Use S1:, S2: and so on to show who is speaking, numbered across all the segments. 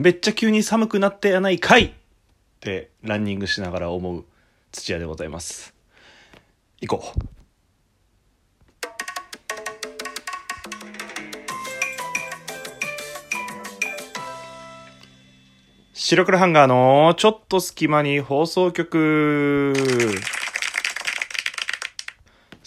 S1: めっちゃ急に寒くなってやないかいってランニングしながら思う土屋でございます。行こう。白黒ハンガーのちょっと隙間に放送局。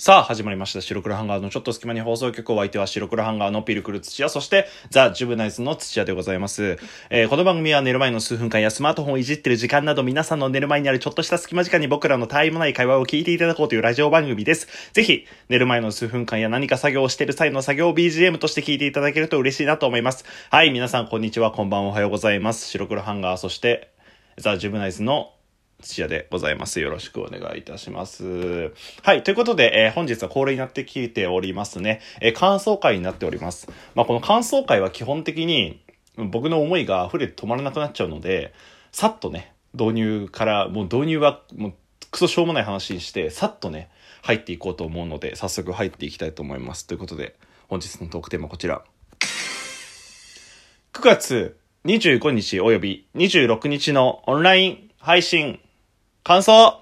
S1: さあ、始まりました。白黒ハンガーのちょっと隙間に放送局。お相手は白黒ハンガーのピルクル土屋、そしてザ・ジュブナイズの土屋でございます。えーこの番組は寝る前の数分間やスマートフォンをいじってる時間など皆さんの寝る前にあるちょっとした隙間時間に僕らの他愛もない会話を聞いていただこうというラジオ番組です。ぜひ、寝る前の数分間や何か作業をしてる際の作業 BGM として聞いていただけると嬉しいなと思います。はい、皆さんこんにちは、こんばんは、おはようございます。白黒ハンガー、そしてザ・ジュブナイズの土屋でございます。よろしくお願いいたします。はい。ということで、えー本日は恒例になってきておりますね。えー感想会になっております。まあ、この感想会は基本的に僕の思いが溢れて止まらなくなっちゃうので、さっとね、導入から、もう導入はもうクソしょうもない話にして、さっとね、入っていこうと思うので、早速入っていきたいと思います。ということで、本日のトークテーマはこちら。9月25日及び26日のオンライン配信感想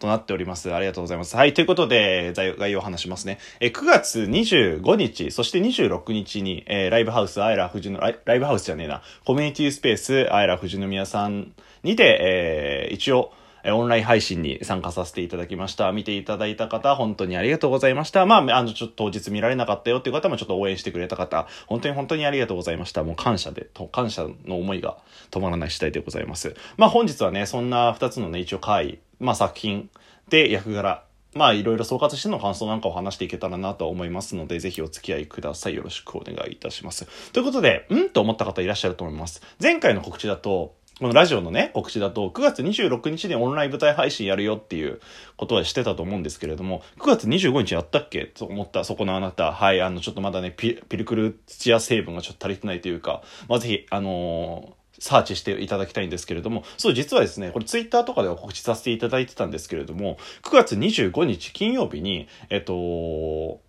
S1: となっております。ありがとうございます。はい。ということで、概要を話しますね。え、9月25日、そして26日に、えーライブハウス、アイラ富士の、ライブハウスじゃねえな、コミュニティスペース、アイラ富士宮さんにて、えー一応、えオンライン配信に参加させていただきました。見ていただいた方、本当にありがとうございました。まあ、あの、ちょっと当日見られなかったよっていう方もちょっと応援してくれた方、本当に本当にありがとうございました。もう感謝で、と感謝の思いが止まらない次第でございます。まあ、本日はね、そんな2つのね、一応回、まあ、作品で役柄、まあいろいろ総括しての感想なんかを話していけたらなと思いますので、ぜひお付き合いください。よろしくお願いいたします。ということで、うん？と思った方いらっしゃると思います。前回の告知だと、このラジオのね、告知だと、9月26日にオンライン舞台配信やるよっていうことはしてたと思うんですけれども、9月25日やったっけ？と思った、そこのあなた。はい、あの、ちょっとまだね、ピピルクル土屋成分がちょっと足りてないというか、まあ、ぜひ、あのーサーチしていただきたいんですけれども、そう、実はですね、これツイッターとかでは告知させていただいてたんですけれども、9月25日金曜日に、えっと、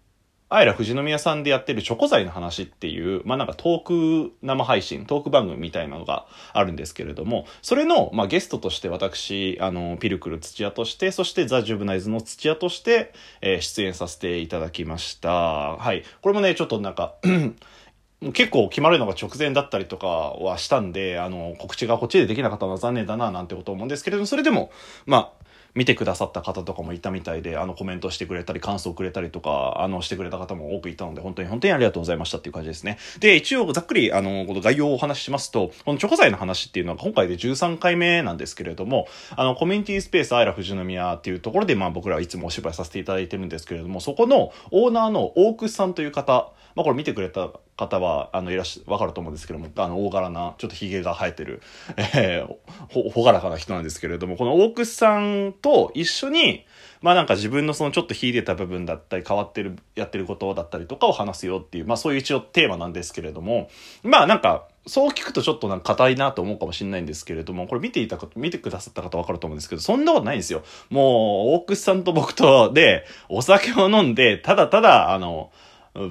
S1: アイラ富士宮さんでやってるチョコ材の話っていう、まあなんかトーク生配信、トーク番組みたいなのがあるんですけれども、それの、まあゲストとして私、あの、ピルクル土屋として、そしてザ・ジュブナイズの土屋として、えー出演させていただきました。はい。これもね、ちょっとなんか、結構決まるのが直前だったりとかはしたんで、あの、告知がこっちでできなかったのは残念だな、なんてこと思うんですけれども、それでも、まあ、見てくださった方とかもいたみたいで、あの、コメントしてくれたり、感想をくれたりとか、あの、してくれた方も多くいたので、本当に本当にありがとうございましたっていう感じですね。で、一応、ざっくり、あの、この概要をお話ししますと、このチョコ材の話っていうのは今回で13回目なんですけれども、あの、コミュニティスペースアイラ富士宮っていうところで、まあ僕らはいつもお芝居させていただいてるんですけれども、そこのオーナーの大楠さんという方、まあこれ見てくれた方は、あの、いらっしゃ、わかると思うんですけども、あの、大柄な、ちょっと髭が生えてる、えー、ほがらかな人なんですけれども、この大楠さんと一緒に、まあなんか自分のそのちょっと秀でた部分だったり、変わってる、やってることだったりとかを話すよっていう、まあそういう一応テーマなんですけれども、まあなんか、そう聞くとちょっとなんか硬いなと思うかもしれないんですけれども、これ見ていたか、見てくださった方わかると思うんですけど、そんなことないんですよ。もう、大楠さんと僕とで、お酒を飲んで、ただただ、あの、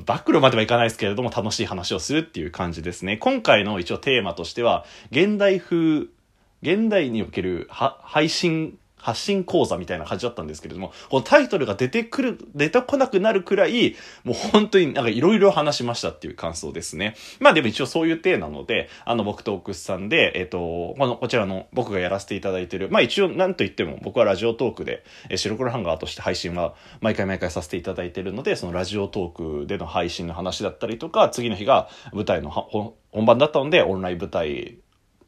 S1: 暴露まではいかないですけれども、楽しい話をするっていう感じですね。今回の一応テーマとしては、現代風、現代におけるは配信、発信講座みたいな感じだったんですけれども、このタイトルが出てくる、出てこなくなるくらい、もう本当になんかいろいろ話しましたっていう感想ですね。まあでも一応そういう体なので、あの僕と奥さんで、えっ、と、この、こちらの僕がやらせていただいてる、まあ一応なんと言っても僕はラジオトークで、えー白黒ハンガーとして配信は毎回毎回させていただいてるので、そのラジオトークでの配信の話だったりとか、次の日が舞台の本番だったので、オンライン舞台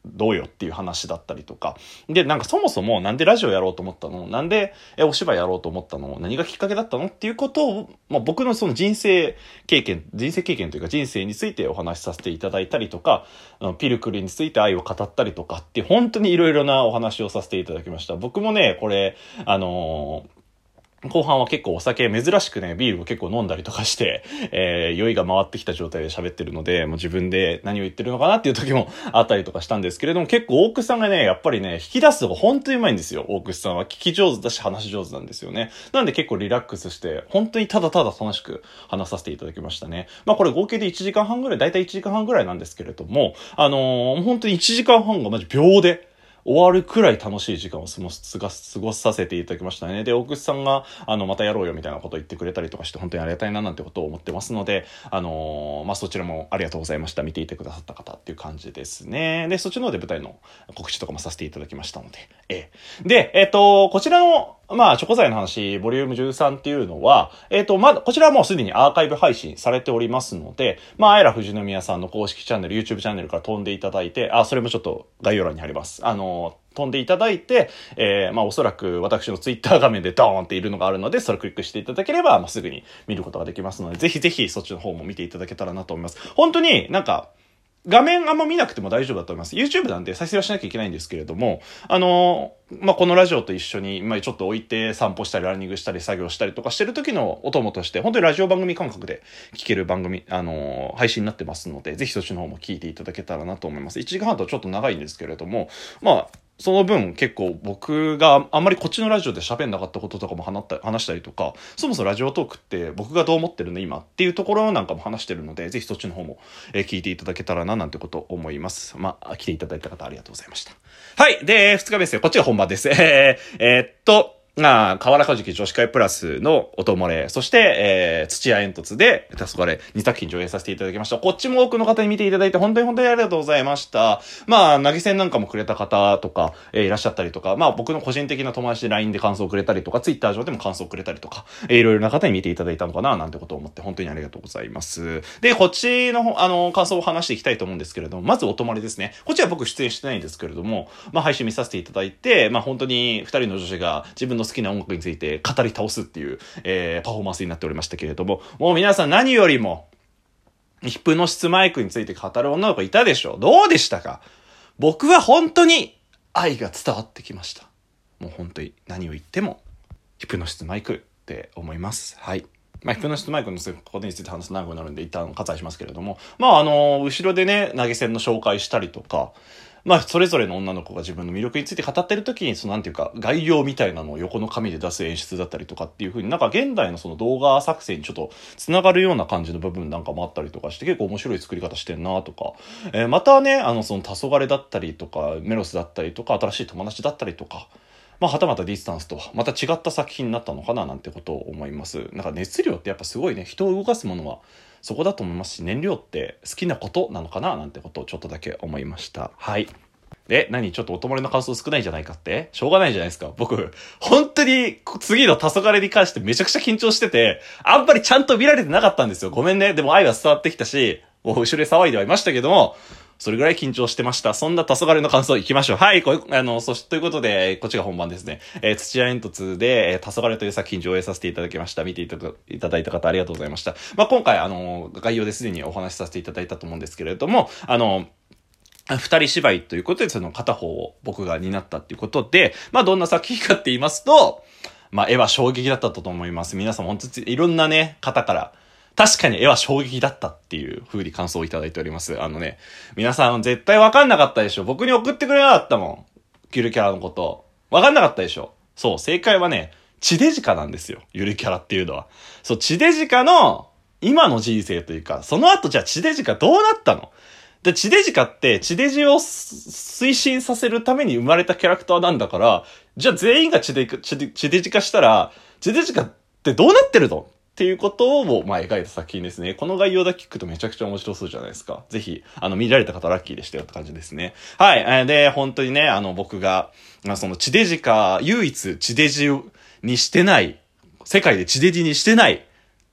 S1: どうよっていう話だったりとか。で、なんかそもそもなんでラジオやろうと思ったの？なんでえお芝居やろうと思ったの？何がきっかけだったの？っていうことを、まあ、僕のその人生経験、人生経験というか人生についてお話しさせていただいたりとか、あのピルクルについて愛を語ったりとかって本当にいろいろなお話をさせていただきました。僕もね、これ、あのー後半は結構お酒、珍しくね、ビールを結構飲んだりとかして、えー、酔いが回ってきた状態で喋ってるので、もう自分で何を言ってるのかなっていう時もあったりとかしたんですけれども、結構大楠さんがね、やっぱりね、引き出すのが本当にうまいんですよ。大楠さんは聞き上手だし話し上手なんですよね。なんで結構リラックスして、本当にただただ楽しく話させていただきましたね。まあこれ合計で1時間半ぐらい、だいたい1時間半ぐらいなんですけれども、あのー、本当に1時間半がマジ秒で、終わるくらい楽しい時間を過ご、させていただきましたね。で、大口さんが、あの、またやろうよみたいなことを言ってくれたりとかして、本当にありがたいななんてことを思ってますので、あのー、まあ、そちらもありがとうございました。見ていてくださった方っていう感じですね。で、そっちの方で舞台の告知とかもさせていただきましたので、ええ。で、えっ、ー、と、こちらの、まあ、チョコザイの話、ボリューム13っていうのは、えっ、ー、と、まだ、こちらはもうすでにアーカイブ配信されておりますので、まあ、あえら富士宮さんの公式チャンネル、YouTube チャンネルから飛んでいただいて、あ、それもちょっと概要欄に貼ります。あの、飛んでいただいて、えー、まあ、おそらく私の Twitter 画面でドーンっているのがあるので、それをクリックしていただければ、まあ、すぐに見ることができますので、ぜひぜひそっちの方も見ていただけたらなと思います。本当になんか、画面あんま見なくても大丈夫だと思います。YouTube なんで再生はしなきゃいけないんですけれども、あのまあ、このラジオと一緒に、まあ、ちょっと置いて散歩したり、ランニングしたり、作業したりとかしてる時のお供として、本当にラジオ番組感覚で聴ける番組、あの配信になってますので、ぜひそっちの方も聞いていただけたらなと思います。1時間半とちょっと長いんですけれども、まあ、その分結構僕があんまりこっちのラジオで喋んなかったこととかも話った話したりとか、そもそもラジオトークって僕がどう思ってるの今っていうところなんかも話してるので、ぜひそっちの方も、え聞いていただけたらななんてこと思います。まあ、来ていただいた方ありがとうございました。はい。で、2日目ですよ。こっちが本番です。えー、えー、っと、あ河原かじき女子会プラスの音漏れ、そして、えー、土屋煙突で、黄昏2作品上映させていただきました。こっちも多くの方に見ていただいて、本当に本当にありがとうございました。まあ、投げ銭なんかもくれた方とか、えー、いらっしゃったりとか、まあ僕の個人的な友達で LINE で感想をくれたりとか、Twitter 上でも感想をくれたりとか、えー、いろいろな方に見ていただいたのかな、なんてことを思って本当にありがとうございます。で、こっちの、あの、感想を話していきたいと思うんですけれども、まず音漏れですね。こっちは僕出演してないんですけれども、まあ配信見させていただいて、まあ本当に二人の女子が自分の好きな音楽について語り倒すっていう、えー、パフォーマンスになっておりましたけれども、もう皆さん何よりも、ヒプノシスマイクについて語る女の子いたでしょどうでしたか？僕は本当に愛が伝わってきました。もう本当に何を言っても、ヒプノシスマイクって思います。はい。まあ、ヒプノシスマイクのせことについて話す長くなるんで一旦割愛しますけれども、まあ、あの、後ろでね、投げ銭の紹介したりとか、まあ、それぞれの女の子が自分の魅力について語ってる時に、その、なんていうか、概要みたいなのを横の紙で出す演出だったりとかっていう風に、なんか現代のその動画作成にちょっと繋がるような感じの部分なんかもあったりとかして、結構面白い作り方してんなとか、えー、またね、あの、その、黄昏だったりとか、メロスだったりとか、新しい友達だったりとか、まあ、はたまたディスタンスとはまた違った作品になったのかななんてことを思います。なんか熱量ってやっぱすごいね、人を動かすものはそこだと思いますし、燃料って好きなことなのかななんてことをちょっとだけ思いました。はい。え、何ちょっとお泊まりの感想少ないんじゃないかって？しょうがないじゃないですか。僕、本当に次の黄昏に関してめちゃくちゃ緊張してて、あんまりちゃんと見られてなかったんですよ。ごめんね。でも愛は伝わってきたし、もう後ろで騒いではいましたけども、それぐらい緊張してました。そんな黄昏の感想いきましょう。はい、こあの、そして、ということで、こっちが本番ですね。えー、土屋煙突で、えー、黄昏という作品上映させていただきました。見ていただいた方ありがとうございました。まあ、今回、あの、概要ですでにお話しさせていただいたと思うんですけれども、あの、二人芝居ということで、その片方を僕が担ったっていうことで、まあどんな作品かって言いますと、まあ絵は衝撃だったと思います。皆さん本当にいろんなね、方から、確かに絵は衝撃だったっていう風に感想をいただいております。あのね、皆さん絶対わかんなかったでしょ。僕に送ってくれなかったもん。ゆるキャラのこと。わかんなかったでしょ。そう、正解はね、地デジカなんですよ。ゆるキャラっていうのは。そう、地デジカの今の人生というか、その後じゃあ地デジカどうなったの？で、地デジカって地デジを推進させるために生まれたキャラクターなんだから、じゃあ全員が地デ地デジ化したら、地デジカってどうなってるの？っていうことを、まあ、描いた作品ですね。この概要だけ聞くとめちゃくちゃ面白そうじゃないですか。ぜひ、あの、見られた方ラッキーでしたよって感じですね。はい。で、本当にね、あの、僕が、まあ、その地デジカ、唯一地デジにしてない、世界で地デジにしてない、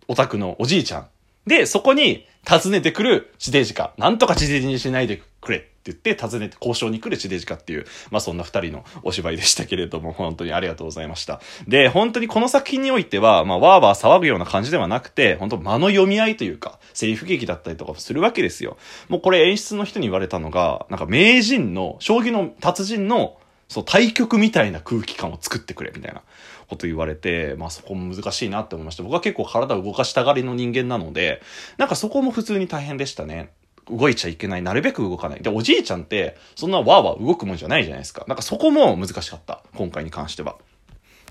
S1: オタクのおじいちゃん。で、そこに、訪ねてくる地デジカ。なんとか地デジにしないでくれって言って、訪ねて交渉に来る地デジカっていう、まあそんな二人のお芝居でしたけれども、本当にありがとうございました。で、本当にこの作品においては、まあわーわー騒ぐような感じではなくて、本当間の読み合いというか、セリフ劇だったりとかするわけですよ。もうこれ演出の人に言われたのが、なんか名人の、将棋の達人のそう、対局みたいな空気感を作ってくれ、みたいなこと言われて、まあそこも難しいなって思いました。僕は結構体を動かしたがりの人間なので、なんかそこも普通に大変でしたね。動いちゃいけない。なるべく動かない。で、おじいちゃんって、そんなわーわー動くもんじゃないじゃないですか。なんかそこも難しかった。今回に関しては。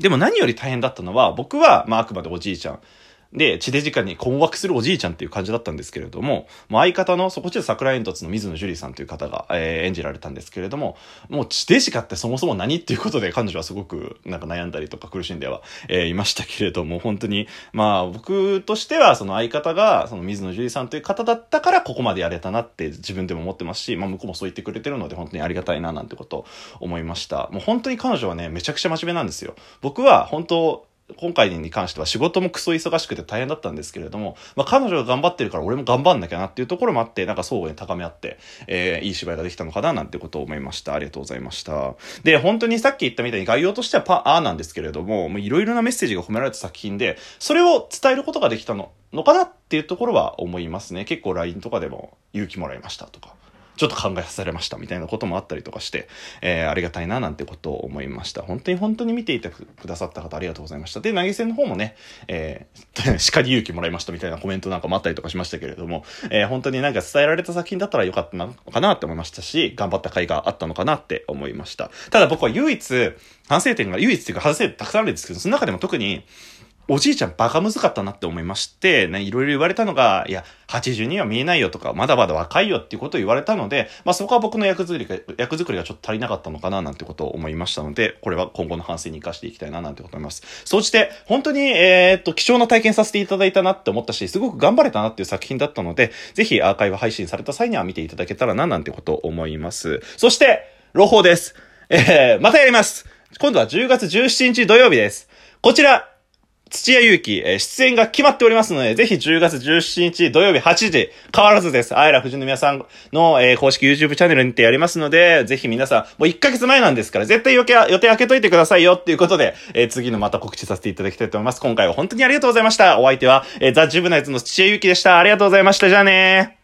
S1: でも何より大変だったのは、僕は、まああくまでおじいちゃん。で、地デジカに困惑するおじいちゃんっていう感じだったんですけれども、もう相方の、そこちら桜煙突の水野樹里さんという方が、えー、演じられたんですけれども、もう地デジカってそもそも何っていうことで彼女はすごくなんか悩んだりとか苦しんでは、えー、いましたけれども、本当に、まあ僕としてはその相方が、その水野樹里さんという方だったからここまでやれたなって自分でも思ってますし、まあ向こうもそう言ってくれてるので本当にありがたいななんてことを思いました。もう本当に彼女はね、めちゃくちゃ真面目なんですよ。僕は本当、今回に関しては仕事もクソ忙しくて大変だったんですけれども、まあ、彼女が頑張ってるから俺も頑張んなきゃなっていうところもあって、なんか相互に高め合って、えー、いい芝居ができたのかななんてことを思いました。ありがとうございました。で、本当にさっき言ったみたいに概要としてはパーなんですけれども、もういろいろなメッセージが込められた作品で、それを伝えることができたの、のかなっていうところは思いますね。結構 LINE とかでも勇気もらいましたとか。ちょっと考えさせられましたみたいなこともあったりとかして、えー、ありがたいななんてことを思いました。本当に本当に見ていてくださった方ありがとうございました。で、投げ銭の方もね、えー、叱り勇気もらいましたみたいなコメントなんかもあったりとかしましたけれども、えー、本当になんか伝えられた作品だったらよかったのかなって思いましたし、頑張った甲斐があったのかなって思いました。ただ僕は唯一、反省点が唯一っていうか反省点たくさんあるんですけど、その中でも特に、おじいちゃんバカむずかったなって思いまして、ね、いろいろ言われたのが、いや、80には見えないよとか、まだまだ若いよっていうことを言われたので、まあそこは僕の役作りが、役作りがちょっと足りなかったのかななんてことを思いましたので、これは今後の反省に活かしていきたいななんてこと思います。そして、本当に、えー、っと、貴重な体験させていただいたなって思ったし、すごく頑張れたなっていう作品だったので、ぜひアーカイブ配信された際には見ていただけたらななんてことを思います。そして、朗報です。えー、またやります今度は10月17日土曜日です。こちら、土屋祐希、え出演が決まっておりますので、ぜひ10月17日土曜日8時、変わらずです。あいら富士宮さんの、えー、公式 YouTube チャンネルにてやりますので、ぜひ皆さん、もう1ヶ月前なんですから、絶対予定、予定開けといてくださいよっていうことで、えー、次のまた告知させていただきたいと思います。今回は本当にありがとうございました。お相手は、えー、ザ・ジュブナイツの土屋祐希でした。ありがとうございました。じゃあねー。